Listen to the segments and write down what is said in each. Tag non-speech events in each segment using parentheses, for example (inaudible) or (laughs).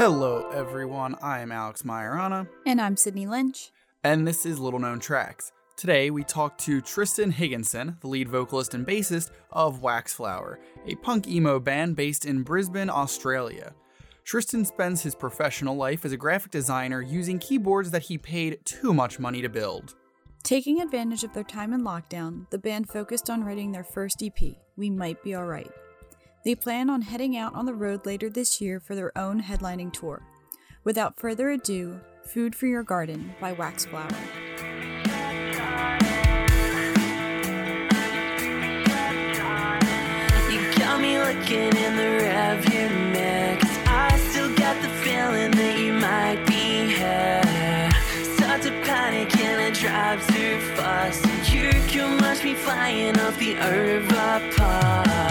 Hello, everyone. I am Alex Majorana, And I'm Sydney Lynch. and this is Little Known Tracks. Today, we talk to Tristan Higginson, the lead vocalist and bassist of Waxflower, a punk emo band based in Brisbane, Australia. Tristan spends his professional life as a graphic designer using keyboards that he paid too much money to build. Taking advantage of their time in lockdown, the band focused on writing their first EP, We Might Be Alright. They plan on heading out on the road later this year for their own headlining tour. Without further ado, Food for Your Garden by Waxflower. You got me looking in the rearview mirror I still get the feeling that you might be here Start to panic and it drives too fast You can watch me flying off the overpass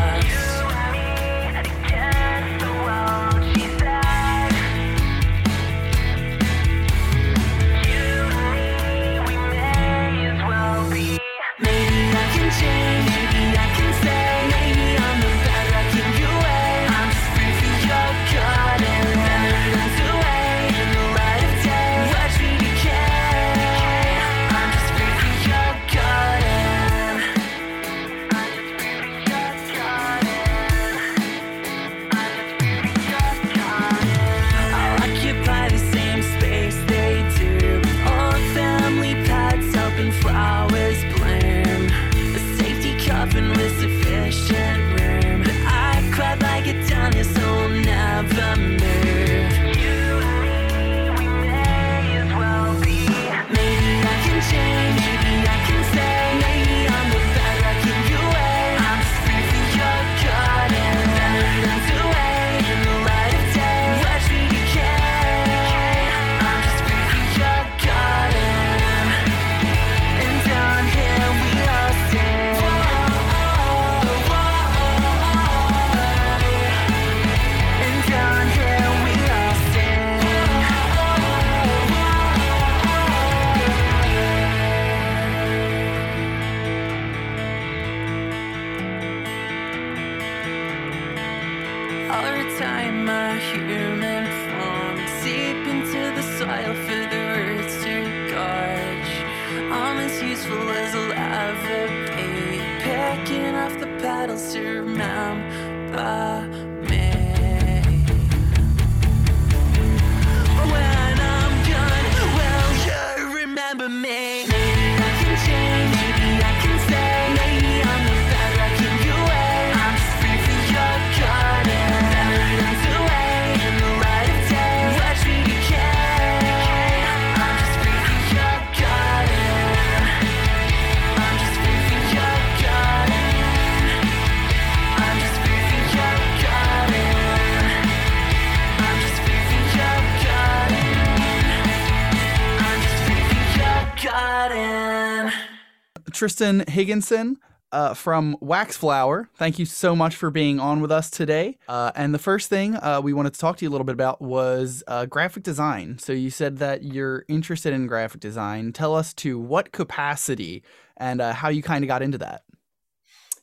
Tristan Higginson uh, from Waxflower, thank you so much for being on with us today. Uh, and the first thing uh, we wanted to talk to you a little bit about was uh, graphic design. So you said that you're interested in graphic design. Tell us to what capacity and uh, how you kind of got into that.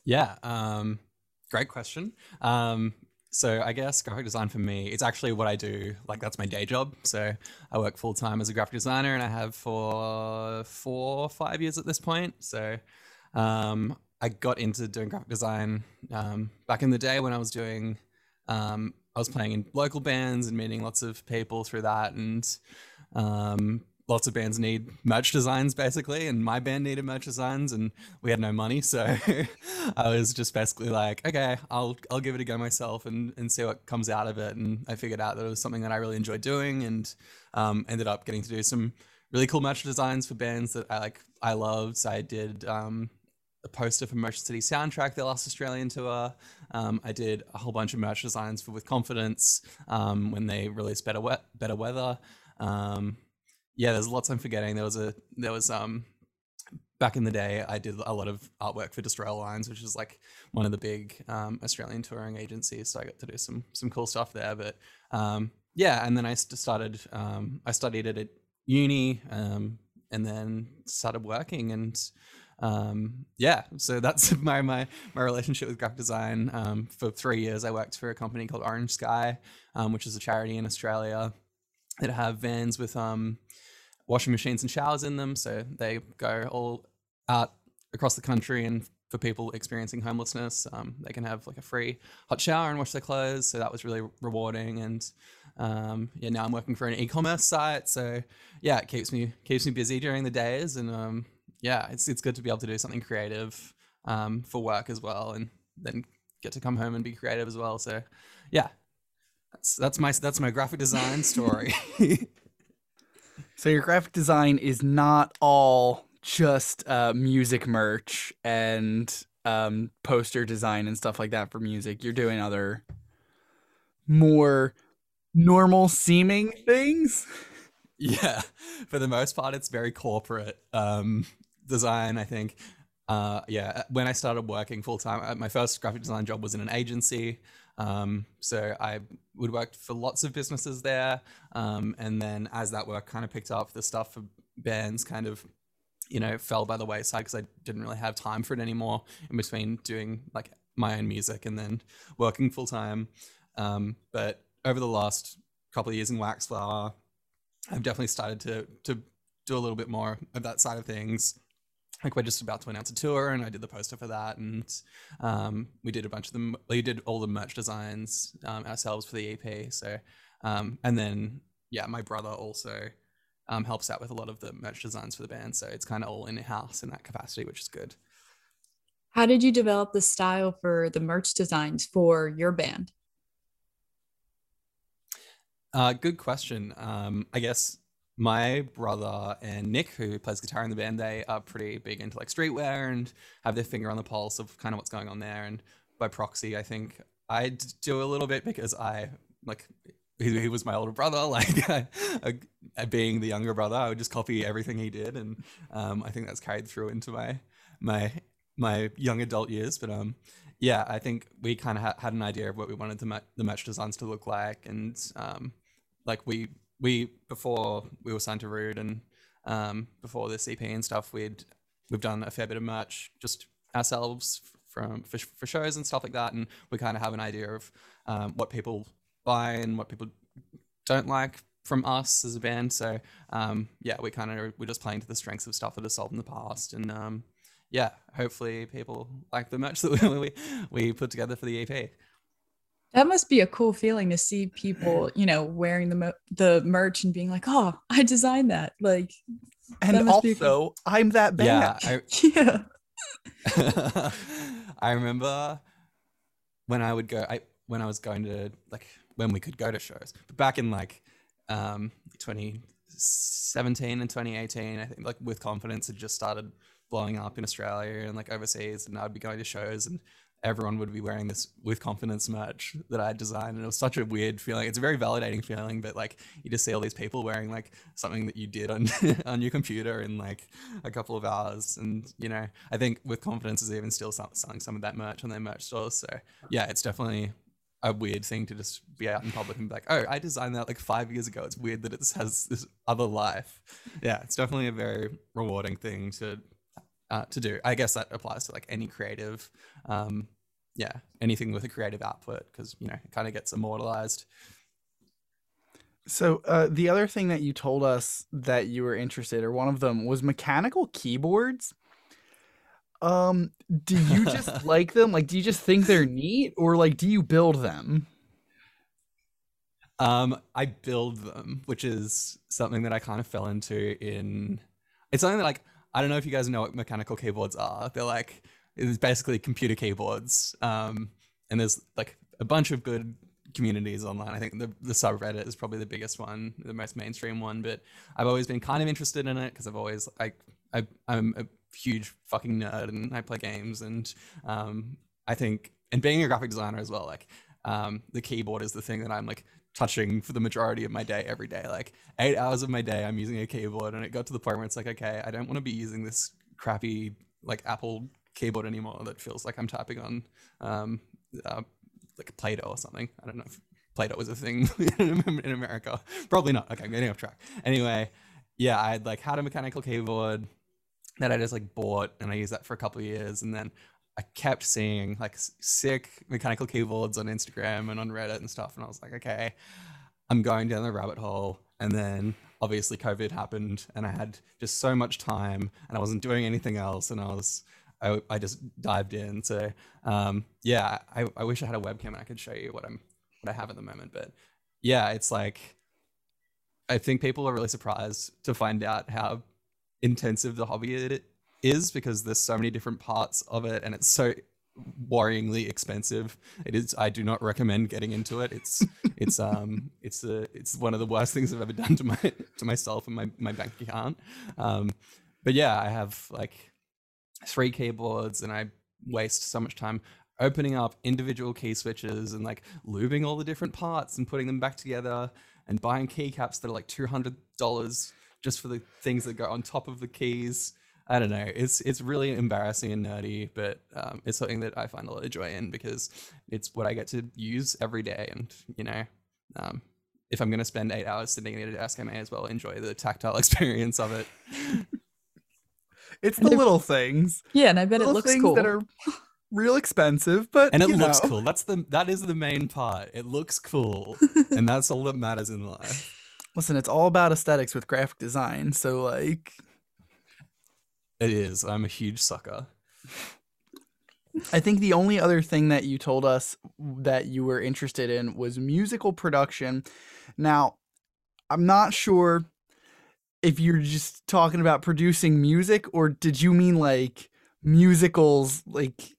Yeah, um, great question. Um, so I guess graphic design for me, it's actually what I do. Like that's my day job. So I work full time as a graphic designer, and I have for four, five years at this point. So um, I got into doing graphic design um, back in the day when I was doing. Um, I was playing in local bands and meeting lots of people through that, and um, lots of bands need merch designs basically, and my band needed merch designs, and we had no money, so (laughs) I was just basically like, okay, I'll I'll give it a go myself and and see what comes out of it, and I figured out that it was something that I really enjoyed doing, and um, ended up getting to do some really cool merch designs for bands that I like I loved. So I did um, a poster for Motion City Soundtrack, their last Australian tour. Um, I did a whole bunch of merch designs for With Confidence um, when they released Better we- Better Weather. Um, yeah, there's lots I'm forgetting. There was a there was um back in the day I did a lot of artwork for Destroy Lines, which is like one of the big um, Australian touring agencies. So I got to do some some cool stuff there. But um, yeah, and then I started um, I studied it at uni um, and then started working and um, yeah, so that's (laughs) my my my relationship with graphic design. Um, for three years, I worked for a company called Orange Sky, um, which is a charity in Australia that have vans with um, washing machines and showers in them. So they go all out across the country and for people experiencing homelessness, um, they can have like a free hot shower and wash their clothes. So that was really rewarding. And um, yeah, now I'm working for an e-commerce site. So yeah, it keeps me keeps me busy during the days. And um, yeah, it's it's good to be able to do something creative um, for work as well, and then get to come home and be creative as well. So yeah, that's that's my that's my graphic design story. (laughs) So your graphic design is not all just uh, music merch and um, poster design and stuff like that for music. You're doing other more normal seeming things. (laughs) Yeah, for the most part, it's very corporate um, design. I think. Uh, yeah, when I started working full time, my first graphic design job was in an agency. Um, so I would work for lots of businesses there, um, and then as that work kind of picked up, the stuff for bands kind of, you know, fell by the wayside because I didn't really have time for it anymore. In between doing like my own music and then working full time, um, but over the last couple of years in Waxflower, I've definitely started to to do a little bit more of that side of things. Like we're just about to announce a tour, and I did the poster for that, and um, we did a bunch of them. We did all the merch designs um, ourselves for the EP. So, um, and then yeah, my brother also um, helps out with a lot of the merch designs for the band. So it's kind of all in house in that capacity, which is good. How did you develop the style for the merch designs for your band? Uh, good question. Um, I guess my brother and Nick, who plays guitar in the band, they are pretty big into like streetwear and have their finger on the pulse of kind of what's going on there. And by proxy, I think I do a little bit because I like he, he was my older brother. (laughs) Like I, I, being the younger brother, I would just copy everything he did, and um, I think that's carried through into my my my young adult years. But um, yeah, I think we kind of ha- had an idea of what we wanted the, ma- the merch designs to look like, and um, like we we before we were signed to Rude and um, before this EP and stuff, we'd we've done a fair bit of merch just ourselves from for, for shows and stuff like that, and we kind of have an idea of um, what people buy and what people don't like from us as a band. So um, yeah, we kind of we're just playing to the strengths of stuff that has sold in the past, and um, yeah, hopefully people like the merch that we, (laughs) we we put together for the EP. That must be a cool feeling to see people, you know, wearing the mo- the merch and being like, "Oh, I designed that." Like, And must be cool. also, I'm that band. Yeah, I, (laughs) yeah, (laughs) I remember when I would go, I when I was going to like when we could go to shows, but back in like um 2017 and 2018, I think like with confidence had just started blowing up in Australia and like overseas, and I'd be going to shows and everyone would be wearing this with confidence merch that I designed, and it was such a weird feeling. It's a very validating feeling, but like you just see all these people wearing like something that you did on (laughs) on your computer in like a couple of hours, and you know, I think with confidence is even still selling some of that merch on their merch stores. So yeah, it's definitely a weird thing to just be out in public and be like, oh, I designed that like five years ago. It's weird that it has this other life. Yeah, it's definitely a very rewarding thing to uh, to do. I guess that applies to like any creative, um, yeah, anything with a creative output because you know it kind of gets immortalized. So uh, the other thing that you told us that you were interested, or one of them, was mechanical keyboards. Um, do you just (laughs) like them? Like, do you just think they're neat, or like, do you build them? Um, I build them, which is something that I kind of fell into in. It's something that like I don't know if you guys know what mechanical keyboards are. They're like it's basically computer keyboards. Um, and there's like a bunch of good communities online. I think the the subreddit is probably the biggest one, the most mainstream one. But I've always been kind of interested in it because I've always like I I'm a huge fucking nerd and I play games and um I think and being a graphic designer as well, like um the keyboard is the thing that I'm like touching for the majority of my day every day. Like eight hours of my day I'm using a keyboard and it got to the point where it's like, okay, I don't want to be using this crappy like Apple keyboard anymore that feels like I'm typing on um uh, like Play-Doh or something. I don't know if Play-Doh was a thing (laughs) in America. Probably not. Okay, I'm getting off track. Anyway, yeah, I had like had a mechanical keyboard that I just like bought and I used that for a couple of years and then I kept seeing like sick mechanical keyboards on Instagram and on Reddit and stuff and I was like okay I'm going down the rabbit hole. And then obviously COVID happened and I had just so much time and I wasn't doing anything else and I was I, I just dived in. So um yeah I, I wish I had a webcam and I could show you what I'm what I have at the moment but yeah it's like I think people are really surprised to find out how intensive the hobby it is because there's so many different parts of it and it's so worryingly expensive. It is I do not recommend getting into it. It's (laughs) it's um it's a it's one of the worst things I've ever done to my to myself and my my bank account. Um but yeah, I have like three keyboards and I waste so much time opening up individual key switches and like lubing all the different parts and putting them back together and buying keycaps that are like $200 just for the things that go on top of the keys. I don't know. It's it's really embarrassing and nerdy, but um, it's something that I find a lot of joy in because it's what I get to use every day. And you know, um, if I'm going to spend eight hours sitting at a desk, I may as well enjoy the tactile (laughs) experience of it. It's the little things. Yeah, and I bet it looks things cool. that are real expensive, but and it you looks know. cool. That's the that is the main part. It looks cool, and (laughs) that's all that matters in life. Listen, it's all about aesthetics with graphic design. So like It is. I'm a huge sucker. I think the only other thing that you told us that you were interested in was musical production. Now, I'm not sure if you're just talking about producing music or did you mean like musicals like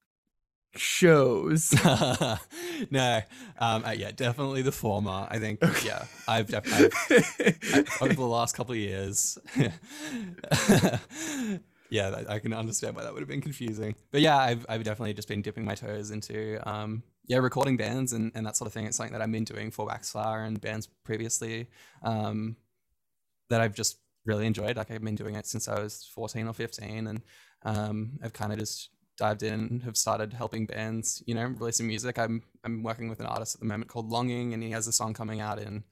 shows? (laughs) no, um, uh, yeah, definitely the former. I think, yeah, I've, def- I've (laughs) I- over the last couple of years. (laughs) yeah, I can understand why that would have been confusing. But yeah, I've, I've definitely just been dipping my toes into um, yeah recording bands and, and that sort of thing. It's something that I've been doing for Waxflower and bands previously um, that I've just really enjoyed. Like I've been doing it since I was 14 or 15 and um, I've kind of just dived in have started helping bands, you know, releasing music. I'm I'm working with an artist at the moment called Longing, and he has a song coming out in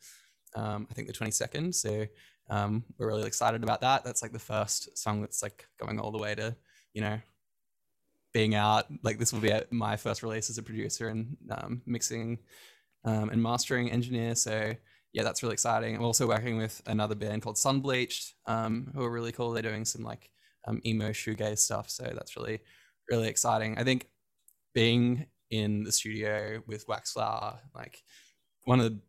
um, I think the 22nd. So um, we're really excited about that. That's like the first song that's like going all the way to you know being out. Like this will be my first release as a producer and um, mixing um, and mastering engineer. So yeah, that's really exciting. I'm also working with another band called Sunbleached, um, who are really cool. They're doing some like um, emo shoegaze stuff. So that's really really exciting. I think being in the studio with Waxflower, like one of the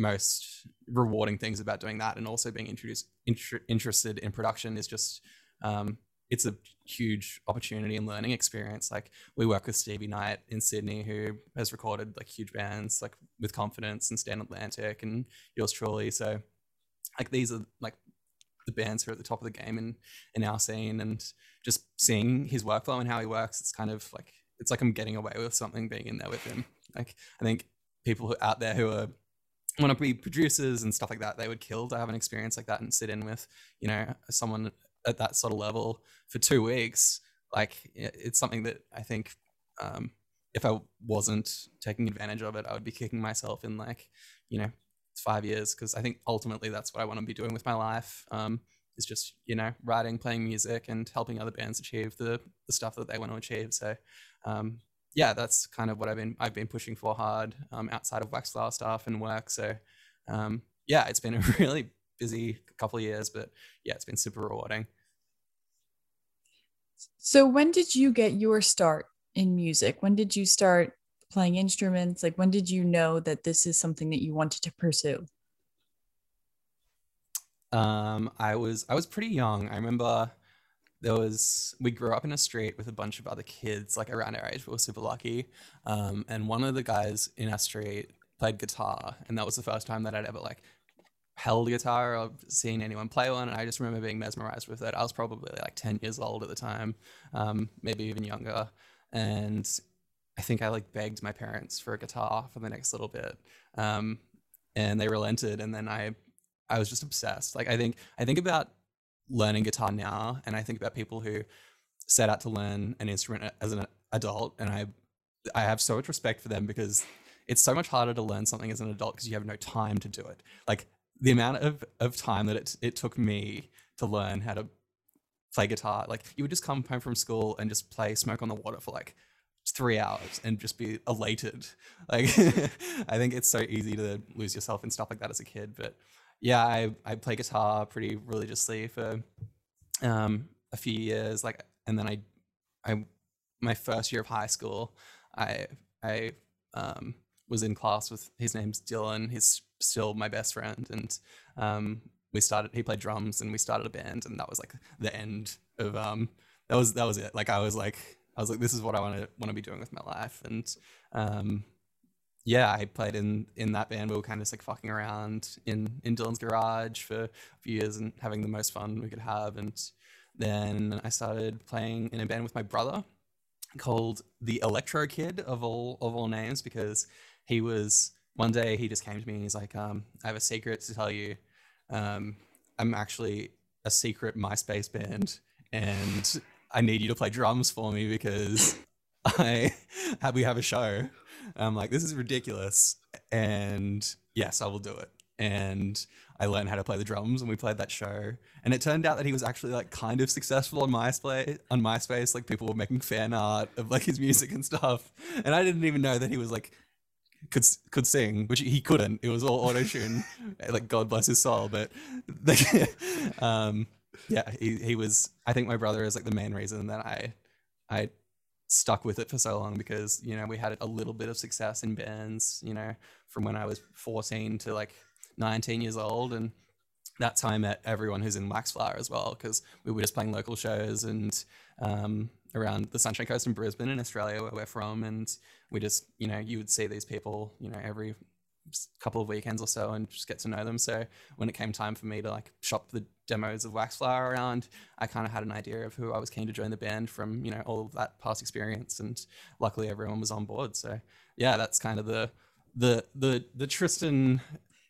most rewarding things about doing that, and also being introduced inter- interested in production, is just um, it's a huge opportunity and learning experience. Like we work with Stevie Knight in Sydney, who has recorded like huge bands like with Confidence and Stand Atlantic and yours truly. So like these are like the bands who are at the top of the game in in our scene and just seeing his workflow and how he works it's kind of like it's like i'm getting away with something being in there with him like i think people out there who are want to be producers and stuff like that they would kill to have an experience like that and sit in with you know someone at that sort of level for two weeks like it's something that i think um if i wasn't taking advantage of it i would be kicking myself in like you know five years because I think ultimately that's what I want to be doing with my life. Um, is just you know writing, playing music, and helping other bands achieve the the stuff that they want to achieve. So um, yeah, that's kind of what I've been I've been pushing for hard um, outside of Waxflower stuff and work. So um, yeah, it's been a (laughs) really busy couple of years, but yeah, it's been super rewarding. So when did you get your start in music? When did you start playing instruments? Like when did you know that this is something that you wanted to pursue? Um, I was I was pretty young. I remember there was we grew up in a street with a bunch of other kids like around our age. We were super lucky. Um, and one of the guys in our street played guitar, and that was the first time that I'd ever like held a guitar or seen anyone play one. And I just remember being mesmerized with it. I was probably like ten years old at the time, um, maybe even younger. And I think I like begged my parents for a guitar for the next little bit. Um, and they relented, and then I I was just obsessed. Like I think I think about learning guitar now, and I think about people who set out to learn an instrument as an adult, and I I have so much respect for them because it's so much harder to learn something as an adult because you have no time to do it. Like the amount of, of time that it, it took me to learn how to play guitar. Like you would just come home from school and just play Smoke on the Water for like three hours and just be elated. Like (laughs) I think it's so easy to lose yourself and stuff like that as a kid. But yeah, I I play guitar pretty religiously for um a few years. Like and then I I my first year of high school, I I um was in class with his name's Dylan. He's still my best friend, and um, we started. He played drums, and we started a band, and that was like the end of um. That was that was it. Like I was like I was like this is what I want to want to be doing with my life, and um, yeah, I played in in that band. We were kind of just like fucking around in in Dylan's garage for a few years and having the most fun we could have, and then I started playing in a band with my brother called the Electro Kid of all of all names because he was one day he just came to me and he's like, um, I have a secret to tell you. Um, I'm actually a secret MySpace band and I need you to play drums for me because (laughs) I have we have a show. I'm like, this is ridiculous. And yes, I will do it. And I learned how to play the drums and we played that show. And it turned out that he was actually like kind of successful on MySpace on MySpace. Like people were making fan art of like his music and stuff. And I didn't even know that he was like could could sing, which he couldn't. It was all auto tune. (laughs) like God bless his soul. But (laughs) um, yeah, he, he was. I think my brother is like the main reason that I I stuck with it for so long because you know we had a little bit of success in bands. You know, from when I was fourteen to like nineteen years old, and that time met everyone who's in Waxflower as well because we were just playing local shows and um, around the Sunshine Coast in Brisbane in Australia where we're from and we just you know you would see these people you know every couple of weekends or so and just get to know them so when it came time for me to like shop the demos of Waxflower around I kind of had an idea of who I was keen to join the band from you know all of that past experience and luckily everyone was on board so yeah that's kind of the the the the Tristan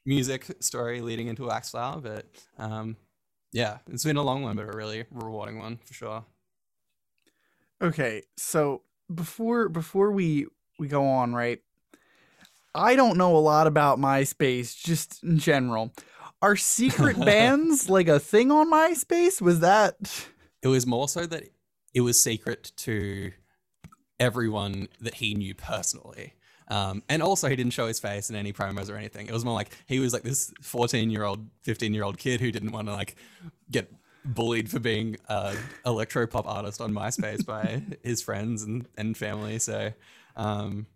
music story leading into Waxflower, but um, yeah, it's been a long one, but a really rewarding one for sure. Okay, so before before we we go on, right? I don't know a lot about MySpace just in general. Are secret (laughs) bands like a thing on MySpace? Was that It was more so that it was secret to everyone that he knew personally. Um, and also, he didn't show his face in any promos or anything. It was more like he was like this 14 year old, 15 year old kid who didn't want to like get bullied for being a electro pop artist on MySpace by (laughs) his friends and, and family. So, um,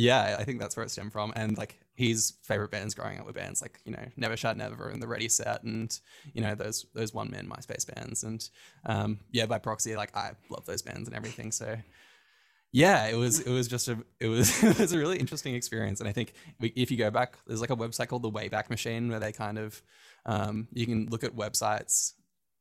yeah, I think that's where it stemmed from. And like his favorite bands growing up were bands like you know Never Shout Never and the Ready Set and you know those those one man MySpace bands. And um, yeah, by proxy, like I love those bands and everything. So yeah it was it was just a it was (laughs) it was a really interesting experience and i think if you go back there's like a website called the wayback machine where they kind of um, you can look at websites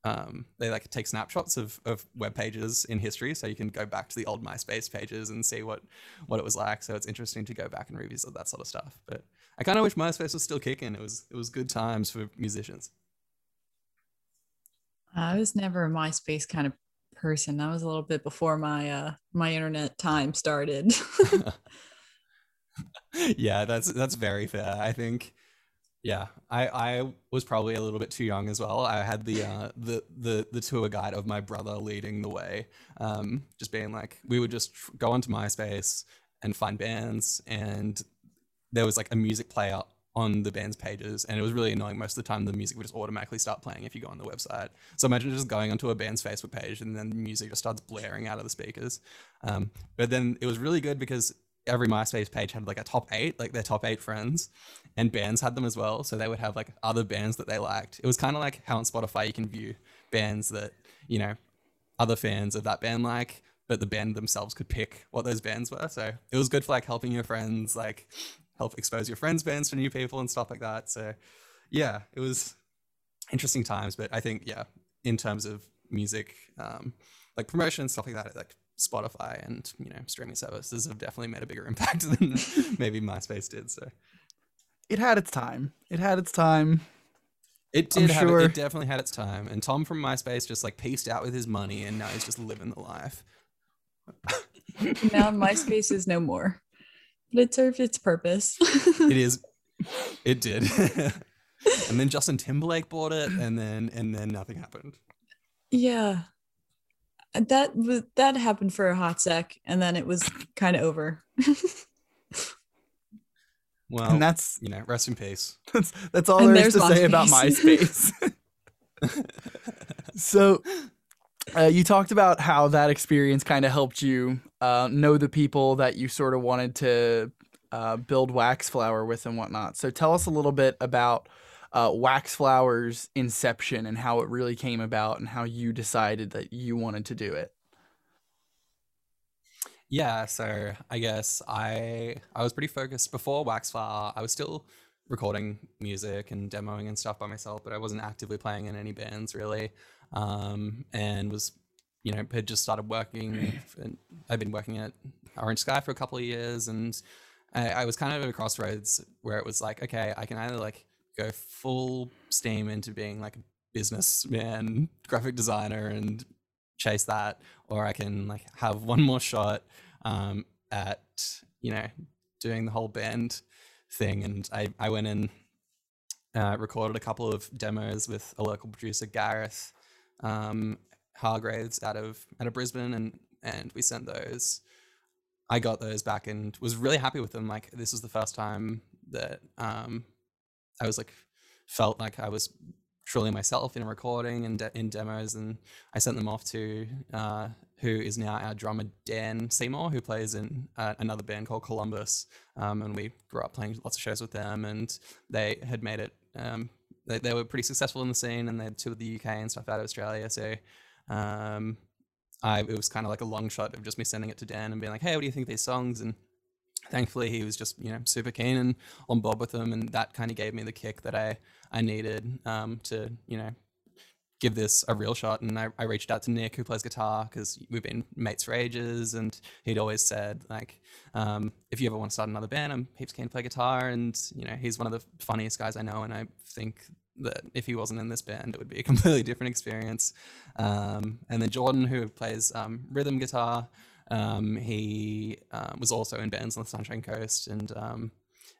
um, they like take snapshots of, of web pages in history so you can go back to the old myspace pages and see what what it was like so it's interesting to go back and revisit that sort of stuff but i kind of wish myspace was still kicking it was it was good times for musicians I was never a MySpace kind of person. That was a little bit before my uh my internet time started. (laughs) (laughs) yeah, that's that's very fair. I think yeah, I I was probably a little bit too young as well. I had the uh the the the tour guide of my brother leading the way. Um just being like we would just go onto MySpace and find bands and there was like a music player on the band's pages and it was really annoying most of the time the music would just automatically start playing if you go on the website so imagine just going onto a band's facebook page and then the music just starts blaring out of the speakers um, but then it was really good because every myspace page had like a top eight like their top eight friends and bands had them as well so they would have like other bands that they liked it was kind of like how on spotify you can view bands that you know other fans of that band like but the band themselves could pick what those bands were so it was good for like helping your friends like help expose your friends' bands to new people and stuff like that. So, yeah, it was interesting times. But I think, yeah, in terms of music, um, like promotion and stuff like that, like Spotify and you know streaming services have definitely made a bigger (laughs) impact than maybe MySpace did. So it had its time? It had its time. it did have sure- it, it definitely had its time. And Tom from MySpace just like pieced out with his money, and now he's just living the life. now MySpace is no more. But it served its purpose. It is, (laughs) it did. (laughs) and then Justin Timberlake bought it, and then and then nothing happened. yeah. That was that happened for a hot sec, and then it was kind of over. (laughs) Well, and that's you know, rest in peace. (laughs) that's, that's all And there is to say about MySpace. MySpace. (laughs) so, uh, you talked about how that experience kind of helped you uh, know the people that you sort of wanted to uh, build Waxflower with and whatnot. So, tell us a little bit about uh, Wax Flowers inception and how it really came about and how you decided that you wanted to do it. Yeah, so I guess I I was pretty focused before Waxflower. I was still recording music and demoing and stuff by myself, but I wasn't actively playing in any bands really. Um, and was you know had just started working. (clears throat) and I've been working at Orange Sky for a couple of years, and I, I was kind of at a crossroads where it was like, okay, I can either like go full steam into being like a businessman, graphic designer, and chase that, or I can like have one more shot um, at you know doing the whole band thing. And I I went and uh, recorded a couple of demos with a local producer, Gareth um, Hargraves, out of out of Brisbane, and and we sent those. I got those back and was really happy with them. Like this was the first time that um, I was like felt like I was truly myself in recording and de- in demos, and I sent them off to uh, who is now our drummer Dan Seymour, who plays in uh, another band called Columbus, um, and we grew up playing lots of shows with them, and they had made it. Um, they, they were pretty successful in the scene, and they toured the UK and stuff out of Australia. So um, I it was kind of like a long shot of just me sending it to Dan and being like, "Hey, what do you think of these songs?" and thankfully he was just you know super keen and on board with them and that kind of gave me the kick that i i needed um, to you know give this a real shot and i, I reached out to nick who plays guitar because we've been mates for ages and he'd always said like um, if you ever want to start another band i'm heaps keen to play guitar and you know he's one of the funniest guys i know and i think that if he wasn't in this band, it would be a (laughs) completely different experience. Um, and then Jordan, who plays um, rhythm guitar, um, he uh, was also in bands on the Sunshine Coast, and um,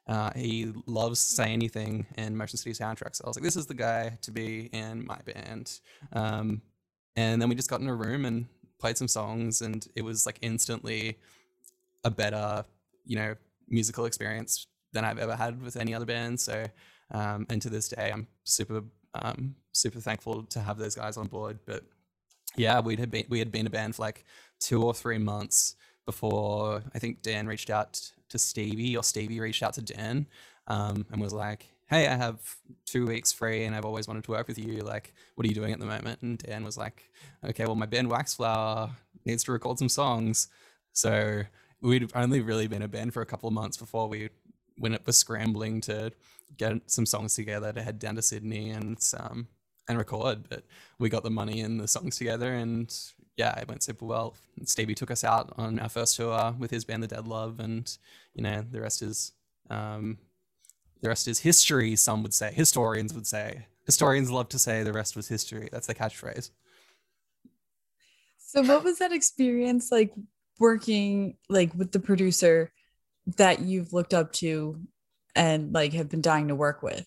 uh, he loves Say Anything and Motion City soundtracks. So I was like, this is the guy to be in my band. Um, and then we just got in a room and played some songs, and it was like instantly a better, you know, musical experience than I've ever had with any other band. So, um, and to this day, I'm super, um, super thankful to have those guys on board. But yeah, we had been we had been a band for like two or three months before I think Dan reached out to Stevie or Stevie reached out to Dan um, and was like, "Hey, I have two weeks free and I've always wanted to work with you. Like, what are you doing at the moment?" And Dan was like, "Okay, well, my band Waxflower needs to record some songs." So we'd only really been a band for a couple of months before we when it was scrambling to get some songs together to head down to Sydney and um, and record. But we got the money and the songs together, and yeah, it went super well. Stevie took us out on our first tour with his band, The Dead Love, and you know the rest is um, the rest is history. Some would say, historians would say. Historians love to say the rest was history. That's the catchphrase. So what was that experience like working like with the producer that you've looked up to and like have been dying to work with?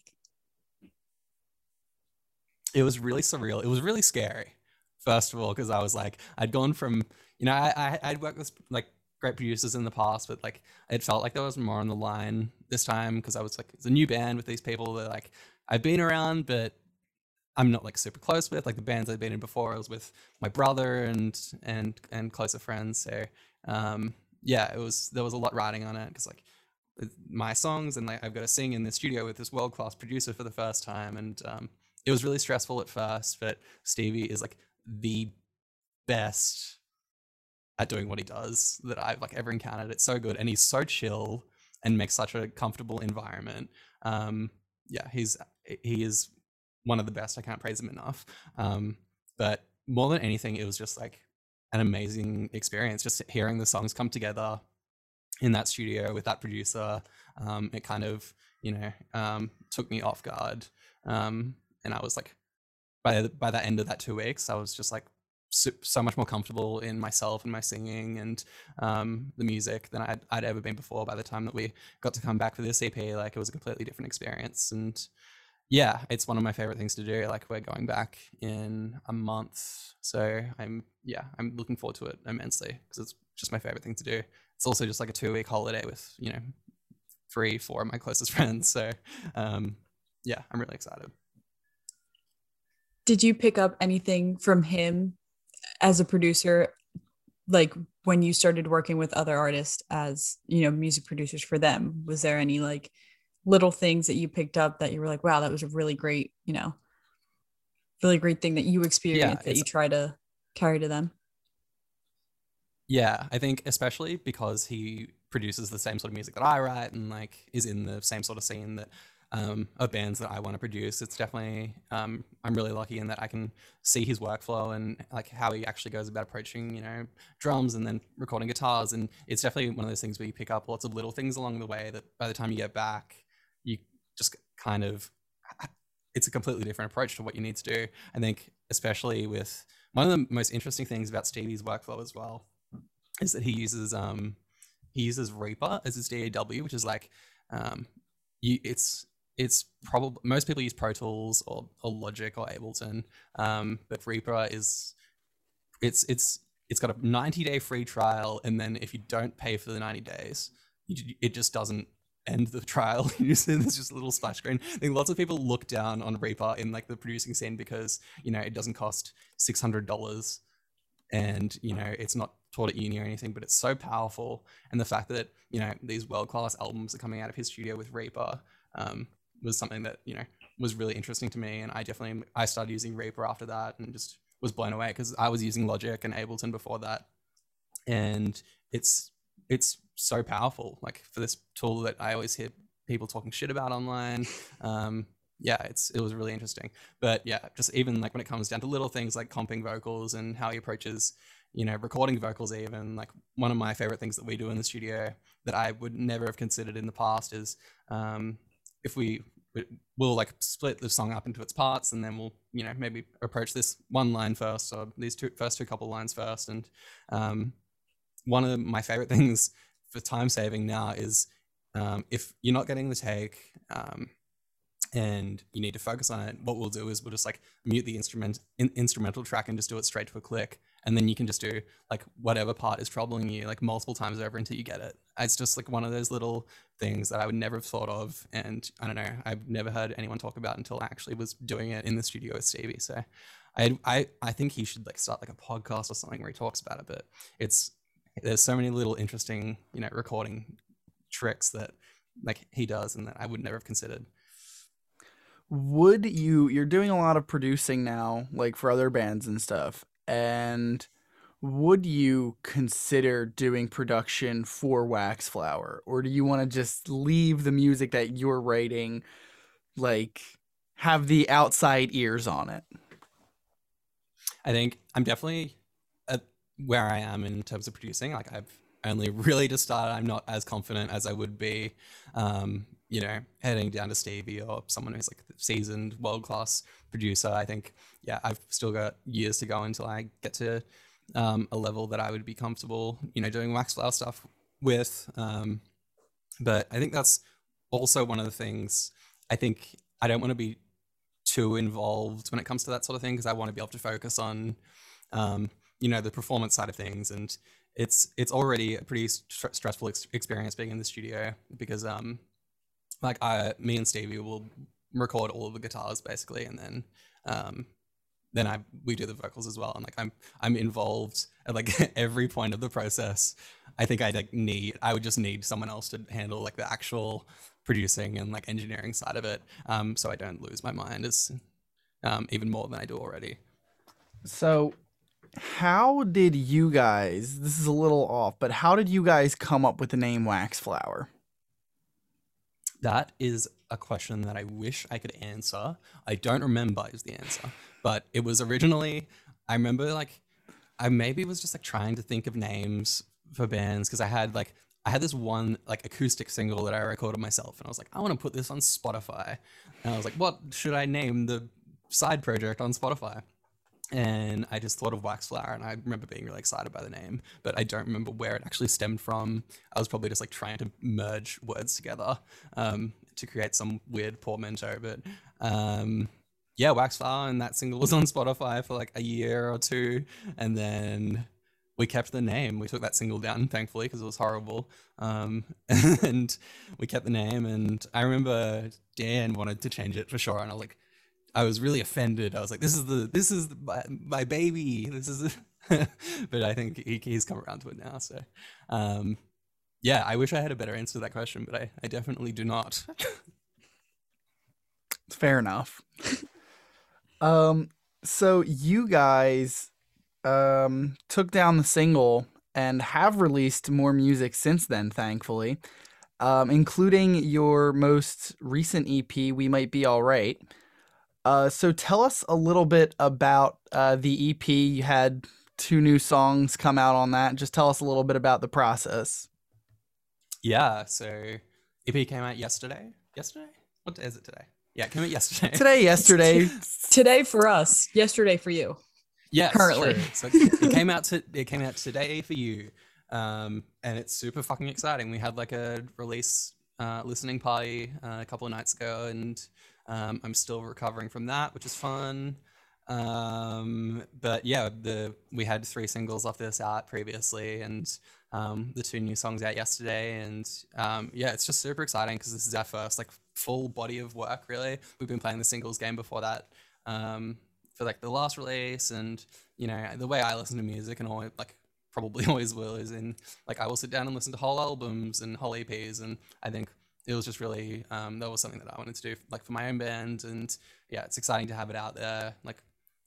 It was really surreal. It was really scary. First of all, because I was like, I'd gone from, you know, I, I I'd worked with like great producers in the past, but like it felt like there was more on the line this time because I was like, it's a new band with these people that like I've been around, but I'm not like super close with. Like the bands I've been in before, I was with my brother and and and closer friends. So um, yeah, it was there was a lot riding on it because like my songs and like I've got to sing in the studio with this world class producer for the first time, and um, it was really stressful at first. But Stevie is like the best at doing what he does that I've like ever encountered. It's so good, and he's so chill and makes such a comfortable environment. Um, yeah, he's he is one of the best. I can't praise him enough. Um, but more than anything, it was just like an amazing experience. Just hearing the songs come together in that studio with that producer. Um, it kind of you know um, took me off guard, um, and I was like, by the, by the end of that two weeks, I was just like so, so much more comfortable in myself and my singing and um, the music than I'd, I'd ever been before. By the time that we got to come back for this EP, like it was a completely different experience and yeah, it's one of my favorite things to do. Like we're going back in a month, so I'm yeah, I'm looking forward to it immensely because it's just my favorite thing to do. It's also just like a two week holiday with you know three, four of my closest (laughs) friends. So um, yeah, I'm really excited. Did you pick up anything from him as a producer, like when you started working with other artists as you know music producers for them? Was there any like little things that you picked up that you were like, wow, that was a really great, you know, really great thing that you experienced that you try to carry to them? Yeah, I think especially because he produces the same sort of music that I write and like is in the same sort of scene that um, of bands that I want to produce. It's definitely um, I'm really lucky in that I can see his workflow and like how he actually goes about approaching you know drums and then recording guitars. And it's definitely one of those things where you pick up lots of little things along the way that by the time you get back, you just kind of it's a completely different approach to what you need to do. I think especially with one of the most interesting things about Stevie's workflow as well is that he uses um he uses Reaper as his DAW, which is like um you it's it's probably most people use Pro Tools or, or Logic or Ableton, um, but Reaper is it's it's it's got a 90 day free trial, and then if you don't pay for the 90 days, you, it just doesn't end the trial. You see, There's just a little splash screen. I think lots of people look down on Reaper in like the producing scene because you know it doesn't cost six hundred dollars and you know it's not taught at uni or anything but it's so powerful and the fact that you know these world-class albums are coming out of his studio with reaper um, was something that you know was really interesting to me and i definitely i started using reaper after that and just was blown away because i was using logic and ableton before that. And it's it's so powerful like for this tool that i always hear people talking shit about online. Um, yeah it's it was really interesting. But yeah just even like when it comes down to little things like comping vocals and how he approaches you know recording vocals even like one of my favorite things that we do in the studio that i would never have considered in the past is um, if we we'll like split the song up into its parts and then we'll you know maybe approach this one line first or these two first two couple lines first and um, one of my favorite (laughs) things for time saving now is um, if you're not getting the take um, and you need to focus on it, what we'll do is we'll just like mute the instrument in, instrumental track and just do it straight to a click, and then you can just do like whatever part is troubling you like multiple times over until you get it. It's just like one of those little things that I would never have thought of, and I don't know, I've never heard anyone talk about until I actually was doing it in the studio with Stevie. So, I I I think he should like start like a podcast or something where he talks about it. But it's there's so many little interesting you know recording tricks that like he does and that I would never have considered. would you you're doing a lot of producing now like for other bands and stuff and would you consider doing production for waxflower or do you want to just leave the music that you're writing like have the outside ears on it I think I'm definitely at where I am in terms of producing. Like I've only really just started. I'm not as confident as I would be, um, you know, heading down to Stevie or someone who's like seasoned, world class producer. I think, yeah, I've still got years to go until I get to um, a level that I would be comfortable, you know, doing wax flower stuff with. Um, but I think that's also one of the things. I think I don't want to be too involved when it comes to that sort of thing because I want to be able to focus on, um, you know, the performance side of things. And it's it's already a pretty st- stressful ex- experience being in the studio because, um, like, I, me and Stevie will record all of the guitars basically, and then, um, then I we do the vocals as well. And like, I'm I'm involved at like (laughs) every point of the process. I think I like need I would just need someone else to handle like the actual producing and like engineering side of it um, so i don't lose my mind as um, even more than i do already So, how did you guys? This is a little off, but how did you guys come up with the name Waxflower? that is a question that i wish i could answer i don't remember is the answer but it was originally i remember like i maybe was just like trying to think of names for bands because i had like i had this one like acoustic single that i recorded myself and i was like i want to put this on spotify and i was like what should i name the side project on spotify and I just thought of Waxflower, and I remember being really excited by the name, but I don't remember where it actually stemmed from. I was probably just like trying to merge words together, um, to create some weird portmanteau. But um, yeah, Wax Flower and that single was on Spotify for like a year or two, and then we kept the name. We took that single down, thankfully, because it was horrible. Um, (laughs) and we kept the name. And I remember Dan wanted to change it for sure, and I was like, I was really offended. I was like, "This is the this is my, my baby. This is." (laughs) but I think he, he's come around to it now. So, um, yeah, I wish I had a better answer to that question, but I, I definitely do not. (laughs) Fair enough. Um, so you guys um took down the single and have released more music since then, thankfully. Um, including your most recent EP, We Might Be Alright. Uh, so tell us a little bit about uh, the EP. You had two new songs come out on that. Just tell us a little bit about the process. yeah, so EP came out yesterday. Yesterday? What day is it today? Yeah, it came out yesterday. (laughs) Today, yesterday, Today for us, yesterday for you. Yes, currently. true. So it came out to it came out today for you, um, and it's super fucking exciting. We had like a release uh, listening party uh, a couple of nights ago, and um, I'm still recovering from that, which is fun. Um, but yeah, the we had three singles off this out previously, and um, the two new songs out yesterday, and um, yeah, it's just super exciting because this is our first like full body of work. Really, we've been playing the singles game before that um, for like the last release, and you know the way I listen to music and always like probably (laughs) always will is in like I will sit down and listen to whole albums and whole EPs, and I think it was just really um, that was something that I wanted to do like for my own band, and yeah, it's exciting to have it out there like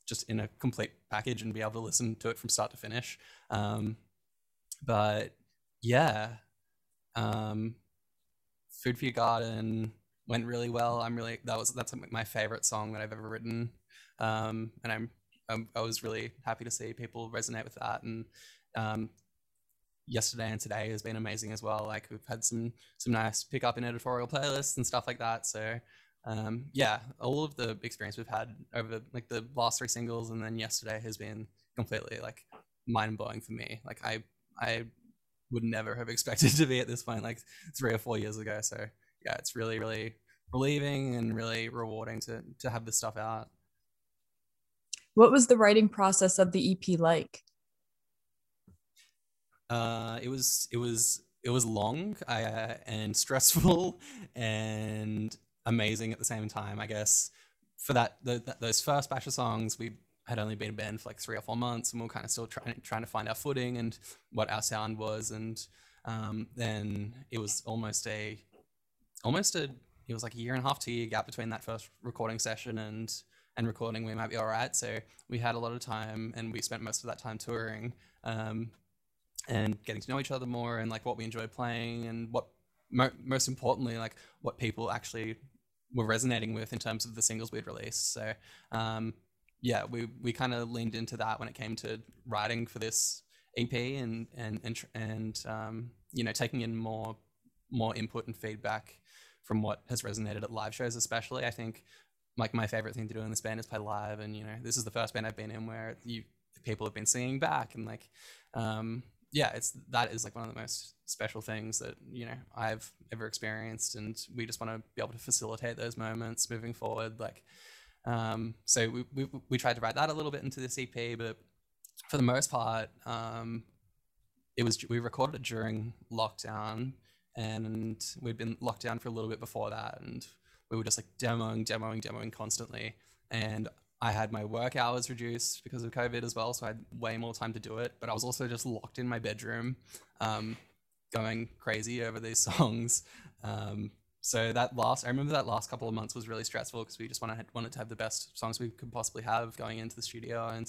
just in a complete package and be able to listen to it from start to finish. Um, but yeah, um, Food for Your Garden went really well. I'm really that was that's my favorite song that I've ever written, um, and I'm, I'm I was really happy to see people resonate with that. And um, yesterday and today has been amazing as well. Like we've had some some nice pick up in editorial playlists and stuff like that. So um, yeah, all of the experience we've had over like the last three singles and then yesterday has been completely like mind blowing for me. Like I I would never have expected (laughs) to be at this point like three or four years ago. So yeah, it's really really relieving and really rewarding to to have this stuff out. What was the writing process of the EP like? Uh, it was it was it was long uh, and (laughs) stressful and amazing at the same time. I guess for that the, that those first batch of songs, we had only been a band for like three or four months, and we were kind of still trying trying to find our footing and what our sound was. And um, then it was almost a almost a it was like a year and a half, two year gap between that first recording session and and recording. We might be all right. So we had a lot of time, and we spent most of that time touring. Um, and getting to know each other more and like what we enjoyed playing and what mo- most importantly like what people actually were resonating with in terms of the singles we'd released so um, yeah we we kind of leaned into that when it came to writing for this ep and and and, and um, you know taking in more more input and feedback from what has resonated at live shows especially i think like my favorite thing to do in this band is play live and you know this is the first band i've been in where you people have been singing back and like um, yeah, it's that is like one of the most special things that you know I've ever experienced, and we just want to be able to facilitate those moments moving forward. Like, um, so we, we we tried to write that a little bit into this EP, but for the most part, um, it was we recorded it during lockdown, and we'd been locked down for a little bit before that, and we were just like demoing, demoing, demoing constantly, and I had my work hours reduced because of COVID as well, so I had way more time to do it. But I was also just locked in my bedroom, um, going crazy over these (laughs) songs. Um, so that last, I remember that last couple of months was really stressful because we just wanted wanted to have the best songs we could possibly have going into the studio, and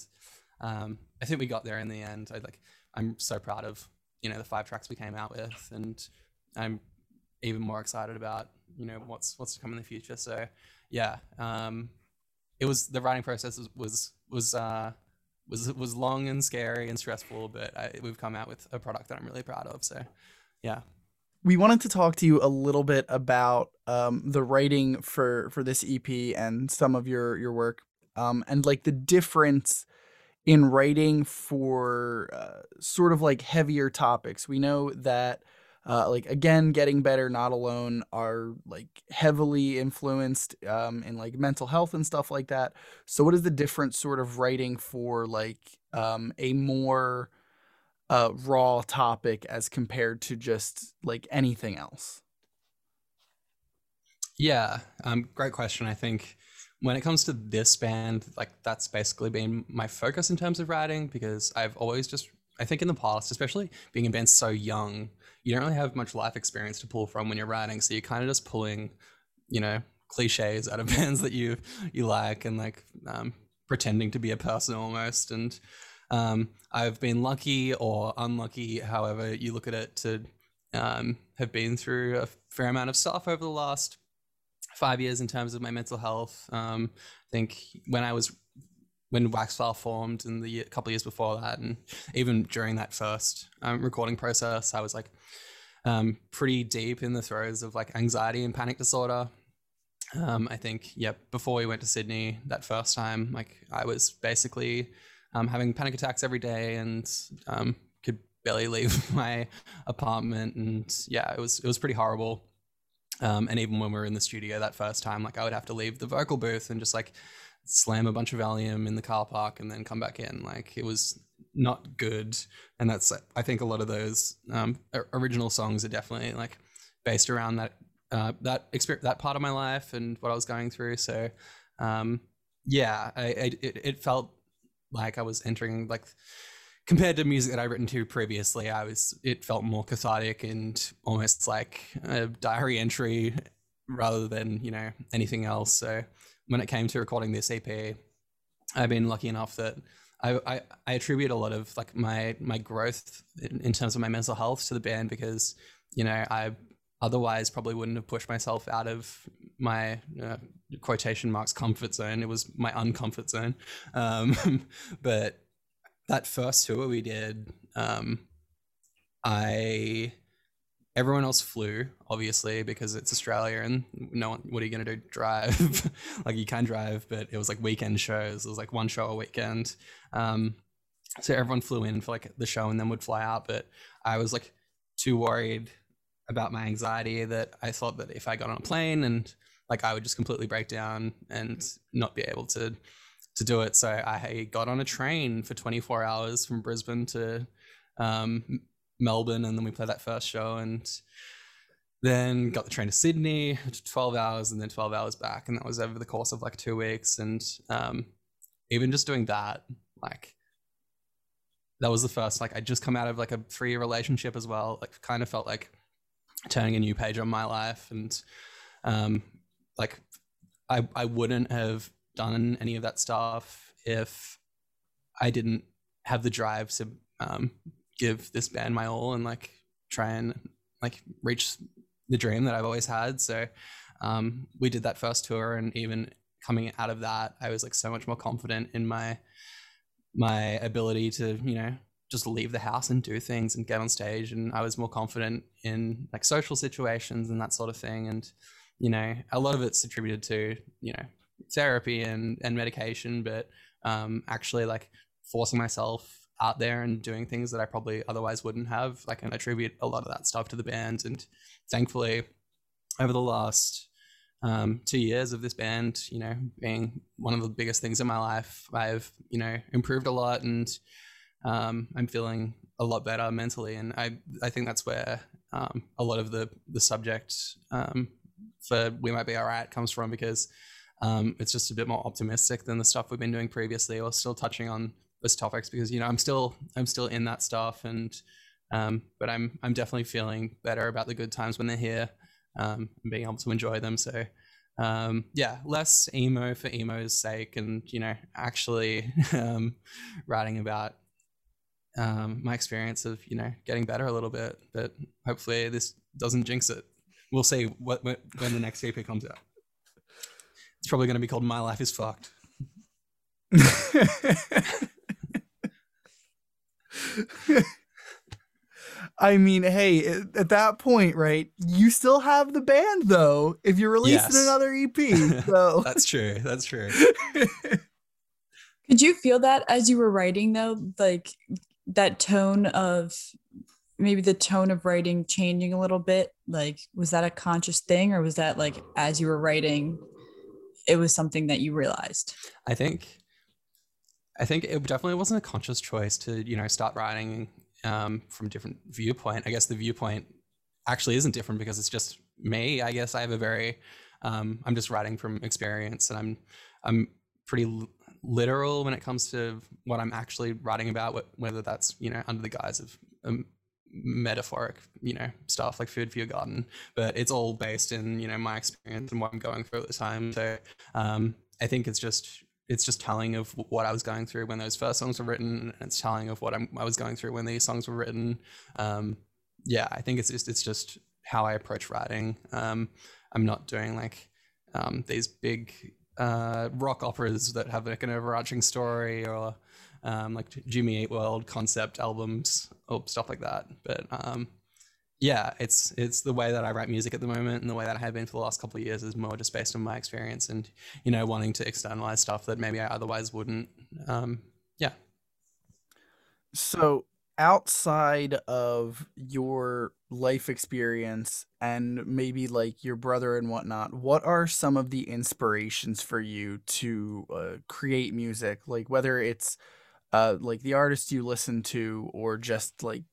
um, I think we got there in the end. I like, I'm so proud of you know the five tracks we came out with, and I'm even more excited about you know what's what's to come in the future. So yeah. Um, it was the writing process was was was uh, was was long and scary and stressful, but I, we've come out with a product that I'm really proud of. So, yeah. We wanted to talk to you a little bit about um, the writing for for this EP and some of your your work, um, and like the difference in writing for uh, sort of like heavier topics. We know that uh, like again getting better not alone are like heavily influenced um, in like mental health and stuff like that so what is the difference sort of writing for like um, a more uh, raw topic as compared to just like anything else Yeah, um, great question. I think when it comes to this band, like that's basically been my focus in terms of writing because I've always just, I think in the past, especially being in bands so young, you don't really have much life experience to pull from when you're writing. So you're kind of just pulling, you know, cliches out of (laughs) bands that you you like and like um, pretending to be a person almost. And um, I've been lucky or unlucky, however you look at it, to um, have been through a fair amount of stuff over the last five years in terms of my mental health. Um, I think when I was when Waxflower formed and the year, couple years before that, and even during that first um, recording process, I was like um, pretty deep in the throes of like anxiety and panic disorder. Um, I think, yeah, before we went to Sydney that first time, like I was basically um, having panic attacks every day and um, could barely leave (laughs) my apartment, and yeah, it was it was pretty horrible. Um, and even when we were in the studio that first time, like I would have to leave the vocal booth and just like slam a bunch of Valium in the car park and then come back in. Like it was not good. And that's, I think a lot of those um, original songs are definitely like based around that, uh, that experience, that part of my life and what I was going through. So, um, yeah, I, I it, it felt like I was entering like compared to music that I'd written to previously, I was it felt more cathartic and almost like a diary entry rather than you know anything else. So when it came to recording this EP, I've been lucky enough that I, I, I attribute a lot of like my my growth in, in terms of my mental health to the band because you know I otherwise probably wouldn't have pushed myself out of my uh, quotation marks comfort zone. It was my uncomfort zone, um, (laughs) but that first tour we did, um, I everyone else flew obviously because it's Australia and no one. What are you gonna do? Drive? (laughs) like you can drive, but it was like weekend shows. It was like one show a weekend. Um, so everyone flew in for like the show and then would fly out. But I was like too worried about my anxiety that I thought that if I got on a plane and like I would just completely break down and not be able to to do it. So I got on a train for 24 hours from Brisbane to um, Melbourne, and then we played that first show, and then got the train to Sydney, 12 hours, and then 12 hours back, and that was over the course of like two weeks. And um, even just doing that, like that was the first. Like I just come out of like a three year relationship as well. Like kind of felt like turning a new page on my life, and um, like I I wouldn't have done any of that stuff if I didn't have the drive to um, give this band my all and like try and like reach the dream that I've always had. So um, we did that first tour, and even coming out of that, I was like so much more confident in my my ability to you know just leave the house and do things and get on stage, and I was more confident in like social situations and that sort of thing, and you know a lot of it's attributed to you know therapy and and medication, but um, actually like forcing myself out there and doing things that I probably otherwise wouldn't have. Like, and attribute a lot of that stuff to the band. And thankfully, over the last um, two years of this band, you know, being one of the biggest things in my life, I've you know improved a lot, and um, I'm feeling a lot better mentally. And I I think that's where um, a lot of the the subject um, for we might be alright comes from because um, it's just a bit more optimistic than the stuff we've been doing previously or still touching on those topics because you know i'm still i'm still in that stuff and um, but i'm i'm definitely feeling better about the good times when they're here um, and being able to enjoy them so um, yeah less emo for emo's sake and you know actually (laughs) um, writing about um, my experience of you know getting better a little bit but hopefully this doesn't jinx it we'll see what when when the next ep comes out it's probably going to be called my life is fucked I mean, hey, at at that point, right? You still have the band, though. If you're releasing Yes. another EP, (laughs) so that's true that's true (laughs) Could you feel that as you were writing though? Like that tone of maybe the tone of writing changing a little bit? Like, was that a conscious thing, or was that like as you were writing, it was something that you realized? I think I think it definitely wasn't a conscious choice to, you know, start writing um, from a different viewpoint. I guess the viewpoint actually isn't different because it's just me. I guess I have a very um, I'm just writing from experience and I'm I'm pretty literal when it comes to what I'm actually writing about, whether that's, you know, under the guise of um, metaphoric, you know, stuff like food for your garden, but it's all based in, you know, my experience and what I'm going through at the time. So um, I think it's just it's just telling of what I was going through when those first songs were written, and it's telling of what I'm, I was going through when these songs were written. Um, yeah, I think it's just it's just how I approach writing. Um, I'm not doing like um, these big uh, rock operas that have like an overarching story or um, like Jimmy Eat World concept albums or stuff like that. But um, yeah, it's it's the way that I write music at the moment, and the way that I have been for the last couple of years is more just based on my experience and you know wanting to externalize stuff that maybe I otherwise wouldn't. Um, yeah. So, outside of your life experience and maybe like your brother and whatnot, what are some of the inspirations for you to uh, create music? Like whether it's uh, like the artists you listen to or just like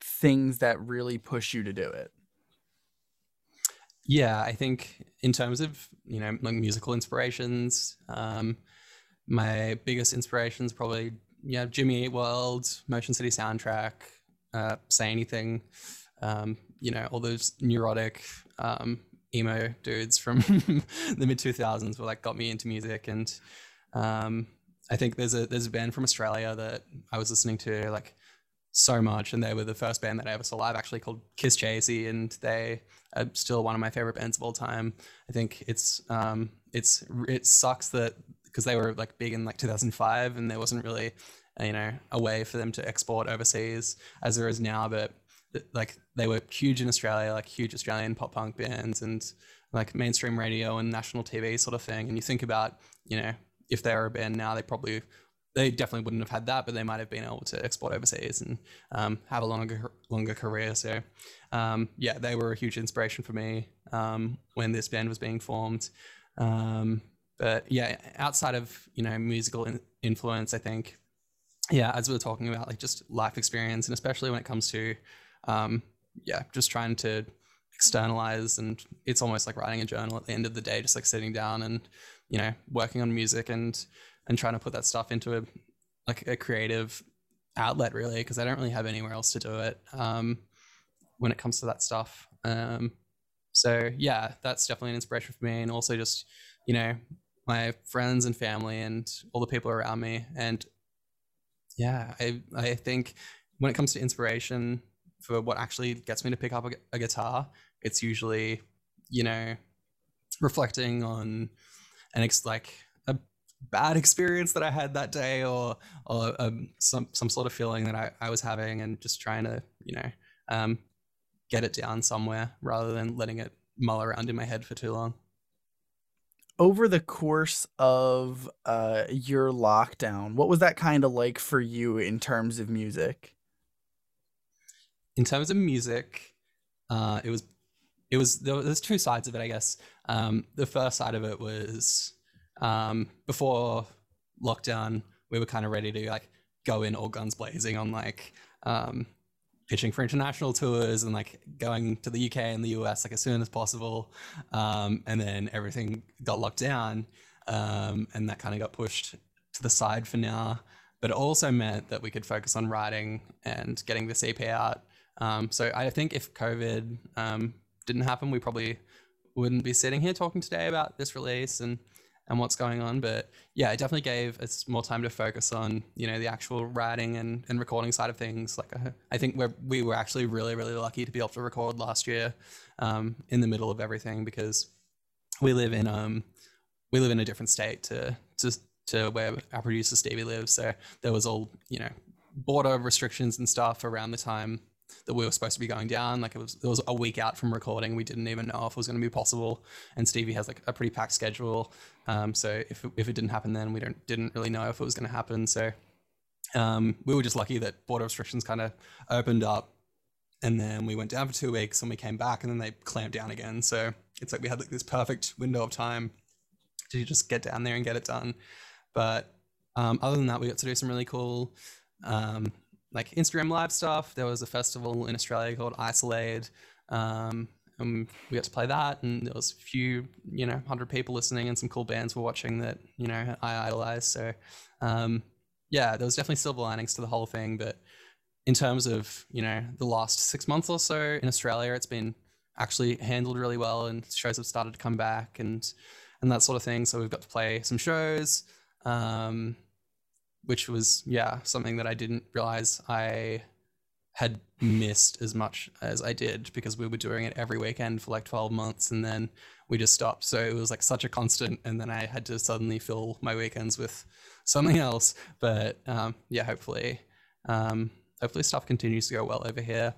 things that really push you to do it. Yeah, I think in terms of you know like musical inspirations, um, my biggest inspirations probably yeah Jimmy Eat World, Motion City soundtrack, uh, Say Anything, um, you know all those neurotic um, emo dudes from (laughs) the mid two thousands were like got me into music, and um, I think there's a there's a band from Australia that I was listening to like so much, and they were the first band that I ever saw live, actually called Kisschasy, and they are still one of my favorite bands of all time. I think it's um, it's it sucks that because they were like big in like 2005, and there wasn't really uh, you know a way for them to export overseas as there is now, but like they were huge in Australia, like huge Australian pop punk bands, and like mainstream radio and national TV sort of thing. And you think about you know if they were a band now, they probably they definitely wouldn't have had that, but they might have been able to export overseas and um, have a longer longer career. So um, yeah, they were a huge inspiration for me um, when this band was being formed. Um, but yeah, outside of you know musical in- influence, I think yeah, as we were talking about, like just life experience, and especially when it comes to um, yeah, just trying to externalize and it's almost like writing a journal at the end of the day just like sitting down and you know working on music and and trying to put that stuff into a like a creative outlet really because I don't really have anywhere else to do it um, when it comes to that stuff. Um, so yeah, that's definitely an inspiration for me, and also just you know my friends and family and all the people around me, and yeah, I I think when it comes to inspiration for what actually gets me to pick up a, a guitar, it's usually you know reflecting on an ex like a bad experience that I had that day or or um, some some sort of feeling that I, I was having and just trying to you know um, get it down somewhere rather than letting it mull around in my head for too long. Over the course of uh, your lockdown, what was that kind of like for you in terms of music? In terms of music, uh, it was it was there, there's two sides of it, I guess. Um, the first side of it was um, before lockdown, we were kind of ready to like go in all guns blazing on like um, pitching for international tours and like going to the UK and the US like as soon as possible. Um, and then everything got locked down, um, and that kind of got pushed to the side for now. But it also meant that we could focus on writing and getting this EP out. Um, so I think if COVID um, didn't happen, we probably wouldn't be sitting here talking today about this release and and what's going on. But yeah, it definitely gave us more time to focus on you know the actual writing and, and recording side of things. Like I, I think we we were actually really really lucky to be able to record last year um, in the middle of everything because we live in um we live in a different state to to to where our producer Stevie lives. So there was all you know border restrictions and stuff around the time that we were supposed to be going down. Like it was, it was a week out from recording. We didn't even know if it was going to be possible. And Stevie has like a pretty packed schedule. Um, so if if it didn't happen then, we don't didn't really know if it was going to happen. So um, we were just lucky that border restrictions kind of opened up and then we went down for two weeks, and we came back, and then they clamped down again. So it's like we had like this perfect window of time to just get down there and get it done. But um, other than that, we got to do some really cool um, like Instagram live stuff. There was a festival in Australia called Isol-Aid. Um, and we got to play that, and there was a few, you know, hundred people listening, and some cool bands were watching that, you know, I idolize. So, um, yeah, there was definitely silver linings to the whole thing. But in terms of, you know, the last six months or so in Australia, it's been actually handled really well, and shows have started to come back, and and that sort of thing. So we've got to play some shows. Um, which was yeah something that I didn't realize I had missed as much as I did because we were doing it every weekend for like 12 months and then we just stopped. So it was like such a constant and then I had to suddenly fill my weekends with something else. But um, yeah, hopefully, um, hopefully stuff continues to go well over here.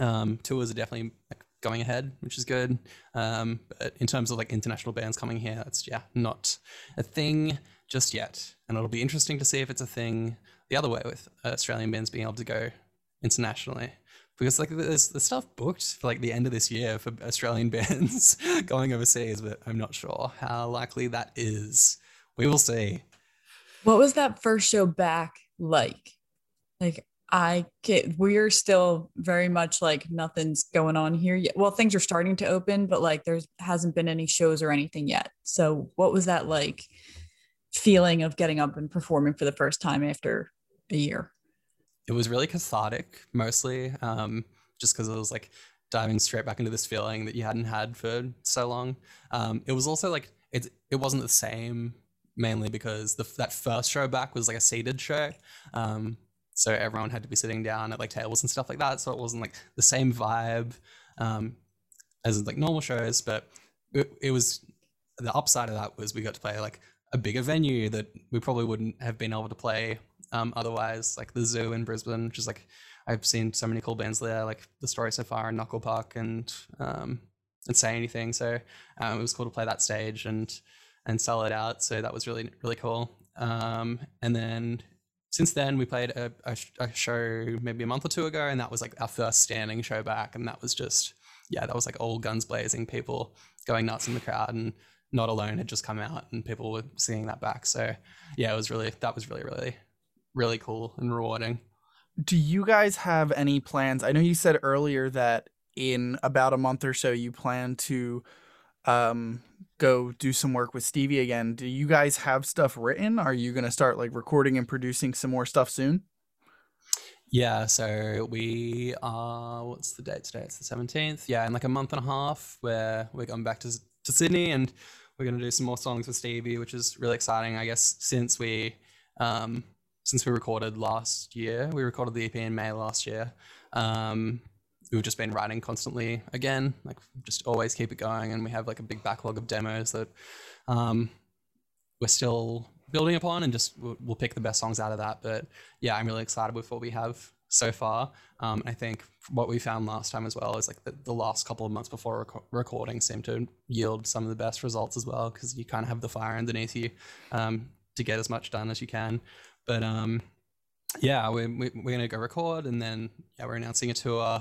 Um, tours are definitely like, going ahead, which is good. Um, but in terms of like international bands coming here, that's yeah, not a thing just yet. And it'll be interesting to see if it's a thing the other way with Australian bands being able to go internationally. Because like there's the stuff booked for like the end of this year for Australian (laughs) bands going overseas, but I'm not sure how likely that is. We will see. What was that first show back like? Like I get we're still very much like nothing's going on here yet. Well, things are starting to open, but like there's hasn't been any shows or anything yet. So what was that like feeling of getting up and performing for the first time after a year? It was really cathartic, mostly, um, just because it was like diving straight back into this feeling that you hadn't had for so long. Um, it was also like it it wasn't the same mainly because the that first show back was like a seated show. Um, so everyone had to be sitting down at like tables and stuff like that. So it wasn't like the same vibe um, as like normal shows, but it, it was the upside of that was we got to play like a bigger venue that we probably wouldn't have been able to play um, otherwise, like the Zoo in Brisbane, which is like I've seen so many cool bands there, like the Story So Far and Knuckle Puck and um, and Say Anything. So um, it was cool to play that stage and and sell it out. So that was really really cool. Um, and then since then we played a, a, a show maybe a month or two ago, and that was like our first standing show back, and that was just yeah, that was like all guns blazing, people going nuts in the crowd and not Alone had just come out and people were seeing that back. So yeah, it was really that was really really really cool and rewarding. Do you guys have any plans? I know you said earlier that in about a month or so you plan to um, go do some work with Stevie again. Do you guys have stuff written? Are you going to start like recording and producing some more stuff soon? Yeah, so we are. What's the date today? It's the seventeenth. Yeah, in like a month and a half, where we're going back to to Sydney, and we're to do some more songs with Stevie, which is really exciting. I guess since we um, since we recorded last year, we recorded the EP in May last year. Um, we've just been writing constantly again, like just always keep it going, and we have like a big backlog of demos that um, we're still building upon, and just we'll, we'll pick the best songs out of that. But yeah, I'm really excited with what we have so far. Um, I think what we found last time as well is like the, the last couple of months before rec- recording seemed to yield some of the best results as well because you kind of have the fire underneath you um, to get as much done as you can. But um, yeah, we're, we're going to go record and then yeah, we're announcing a tour uh,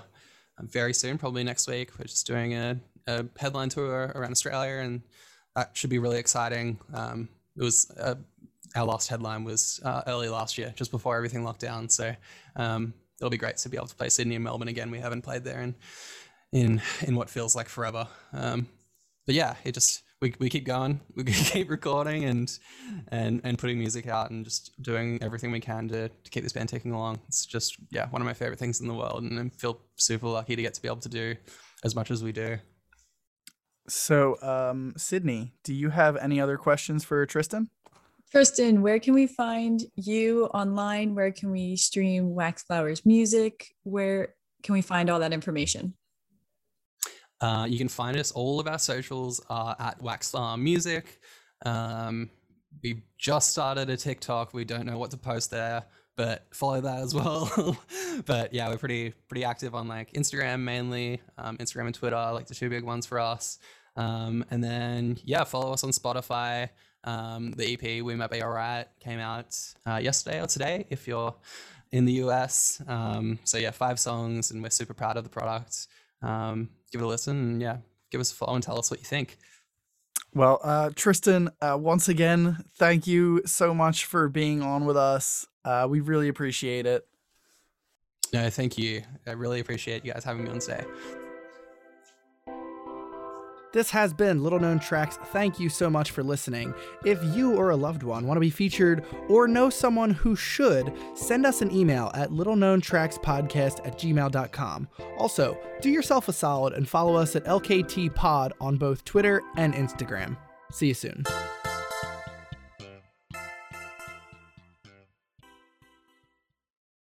very soon, probably next week. We're just doing a, a headline tour around Australia and that should be really exciting. Um, it was uh, our last headline was uh, early last year, just before everything locked down. So um, it'll be great to be able to play Sydney and Melbourne again. We haven't played there in in in what feels like forever. Um, but yeah, it just we, we keep going. (laughs) We keep recording and and and putting music out and just doing everything we can to, to keep this band ticking along. It's just yeah, one of my favorite things in the world, and I feel super lucky to get to be able to do as much as we do. So, um, Sydney, do you have any other questions for Tristan? Tristan, where can we find you online? Where can we stream Waxflower's music? Where can we find all that information? Uh, you can find us. All of our socials are at Wax Waxflower Music. Um, we just started a TikTok. We don't know what to post there, but follow that as (laughs) well. but yeah, we're pretty pretty active on like Instagram mainly. Um, Instagram and Twitter, are, like the two big ones for us. Um, and then yeah, follow us on Spotify. Um, the EP "We Might Be Alright" came out uh, yesterday or today. If you're in the US. Um, so yeah, five songs, and we're super proud of the product. Um, give it a listen, and yeah, give us a follow and tell us what you think. Well, uh, Tristan, uh, once again, thank you so much for being on with us. Uh, we really appreciate it. No, thank you. I really appreciate you guys having me on today. This has been Little Known Tracks. Thank you so much for listening. If you or a loved one want to be featured or know someone who should, send us an email at littleknowntrackspodcast at gmail.com. Also, do yourself a solid and follow us at LKT Pod on both Twitter and Instagram. See you soon.